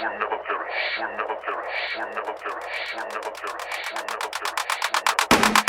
will never perish, will never perish, will never perish, will never perish, will never perish, will never perish.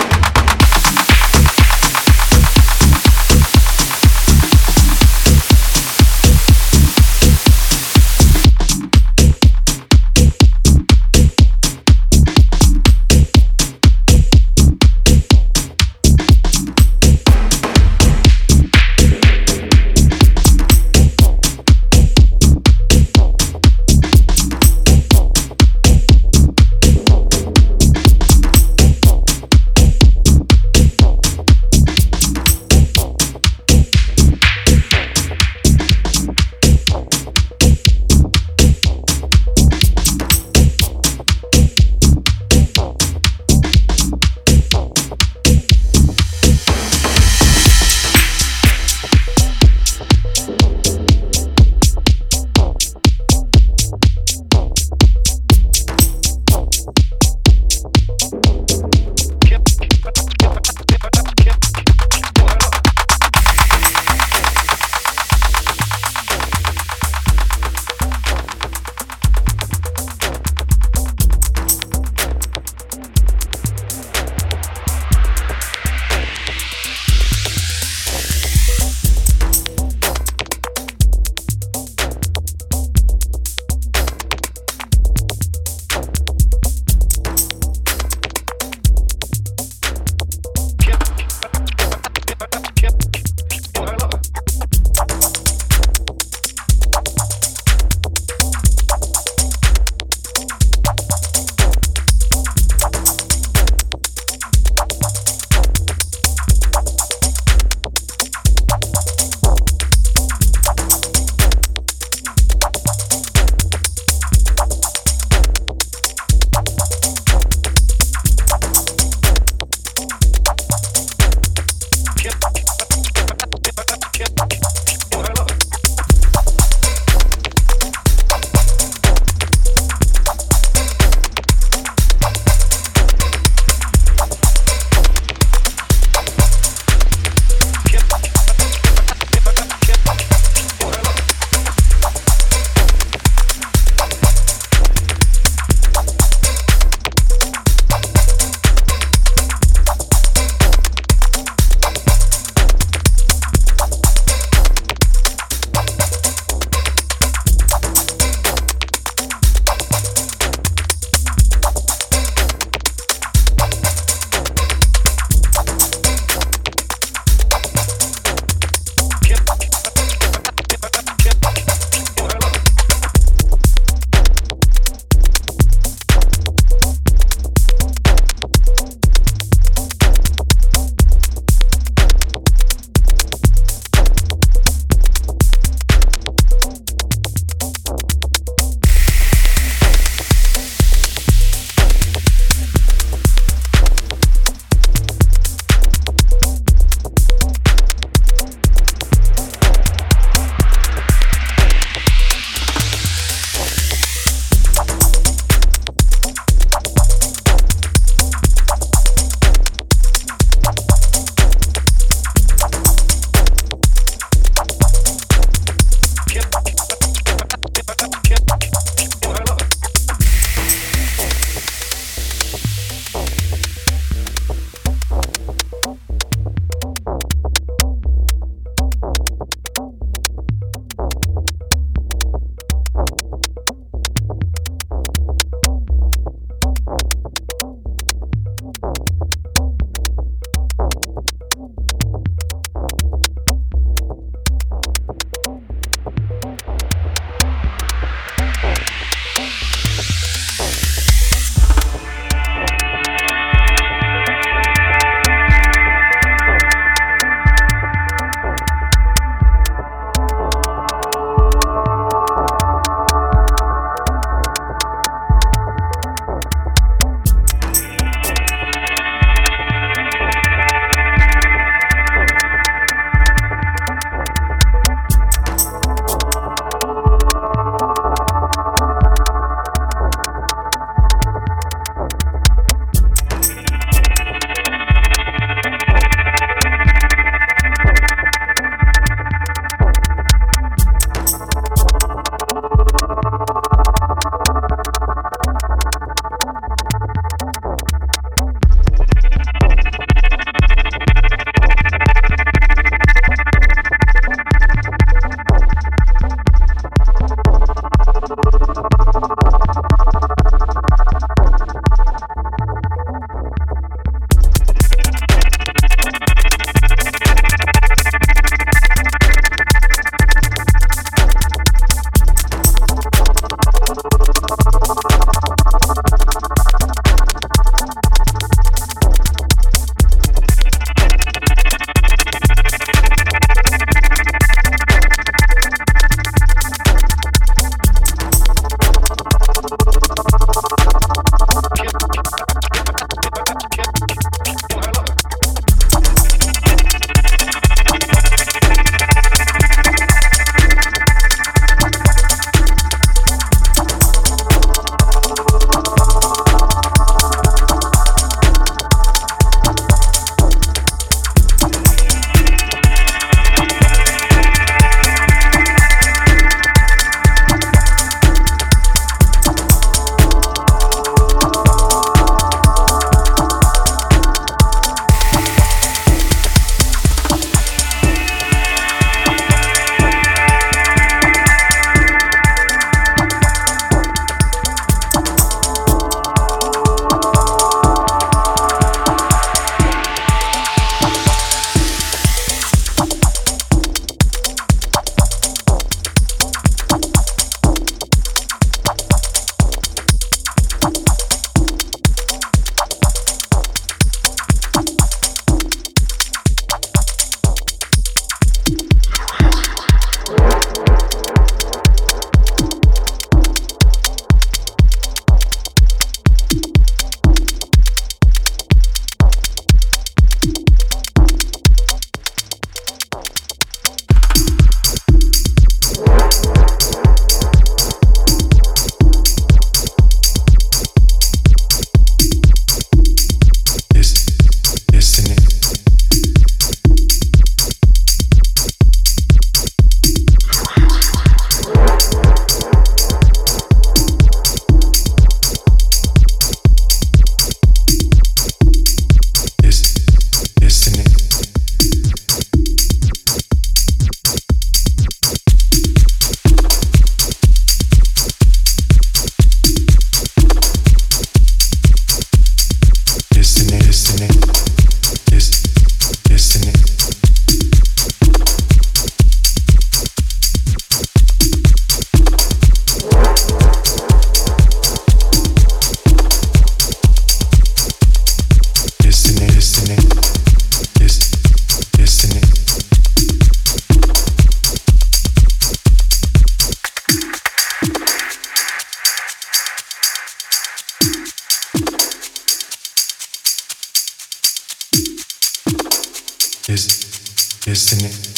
Kes.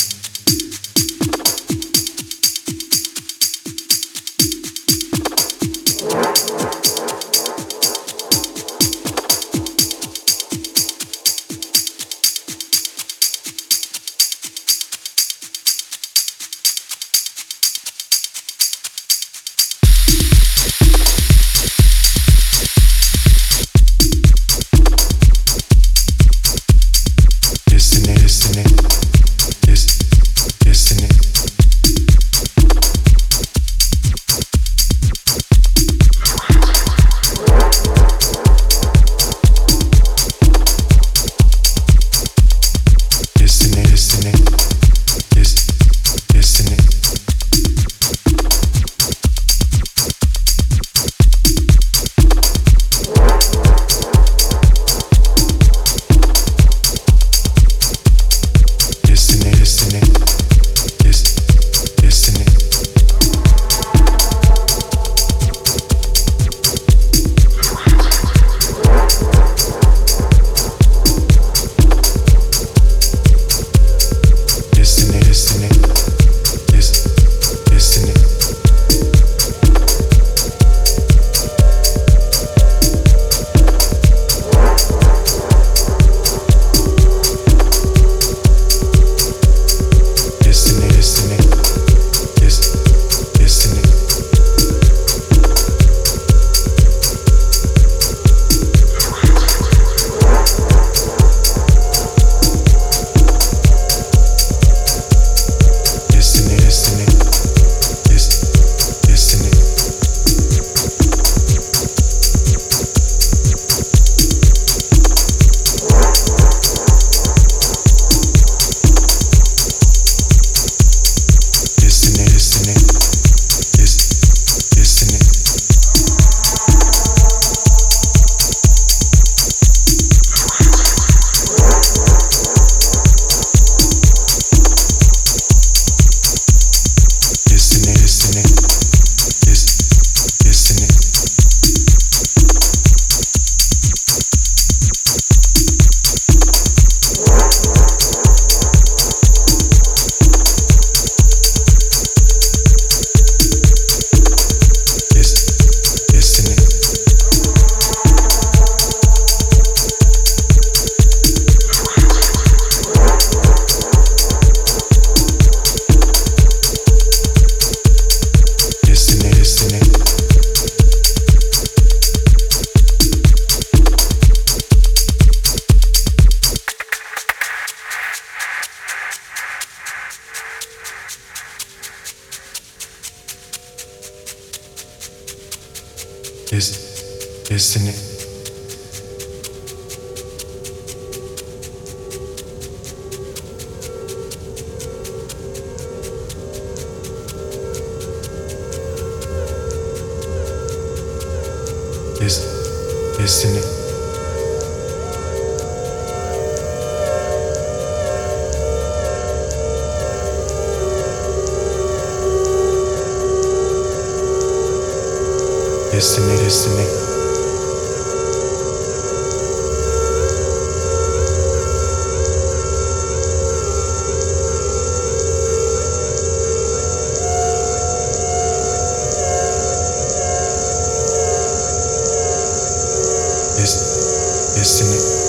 Listen.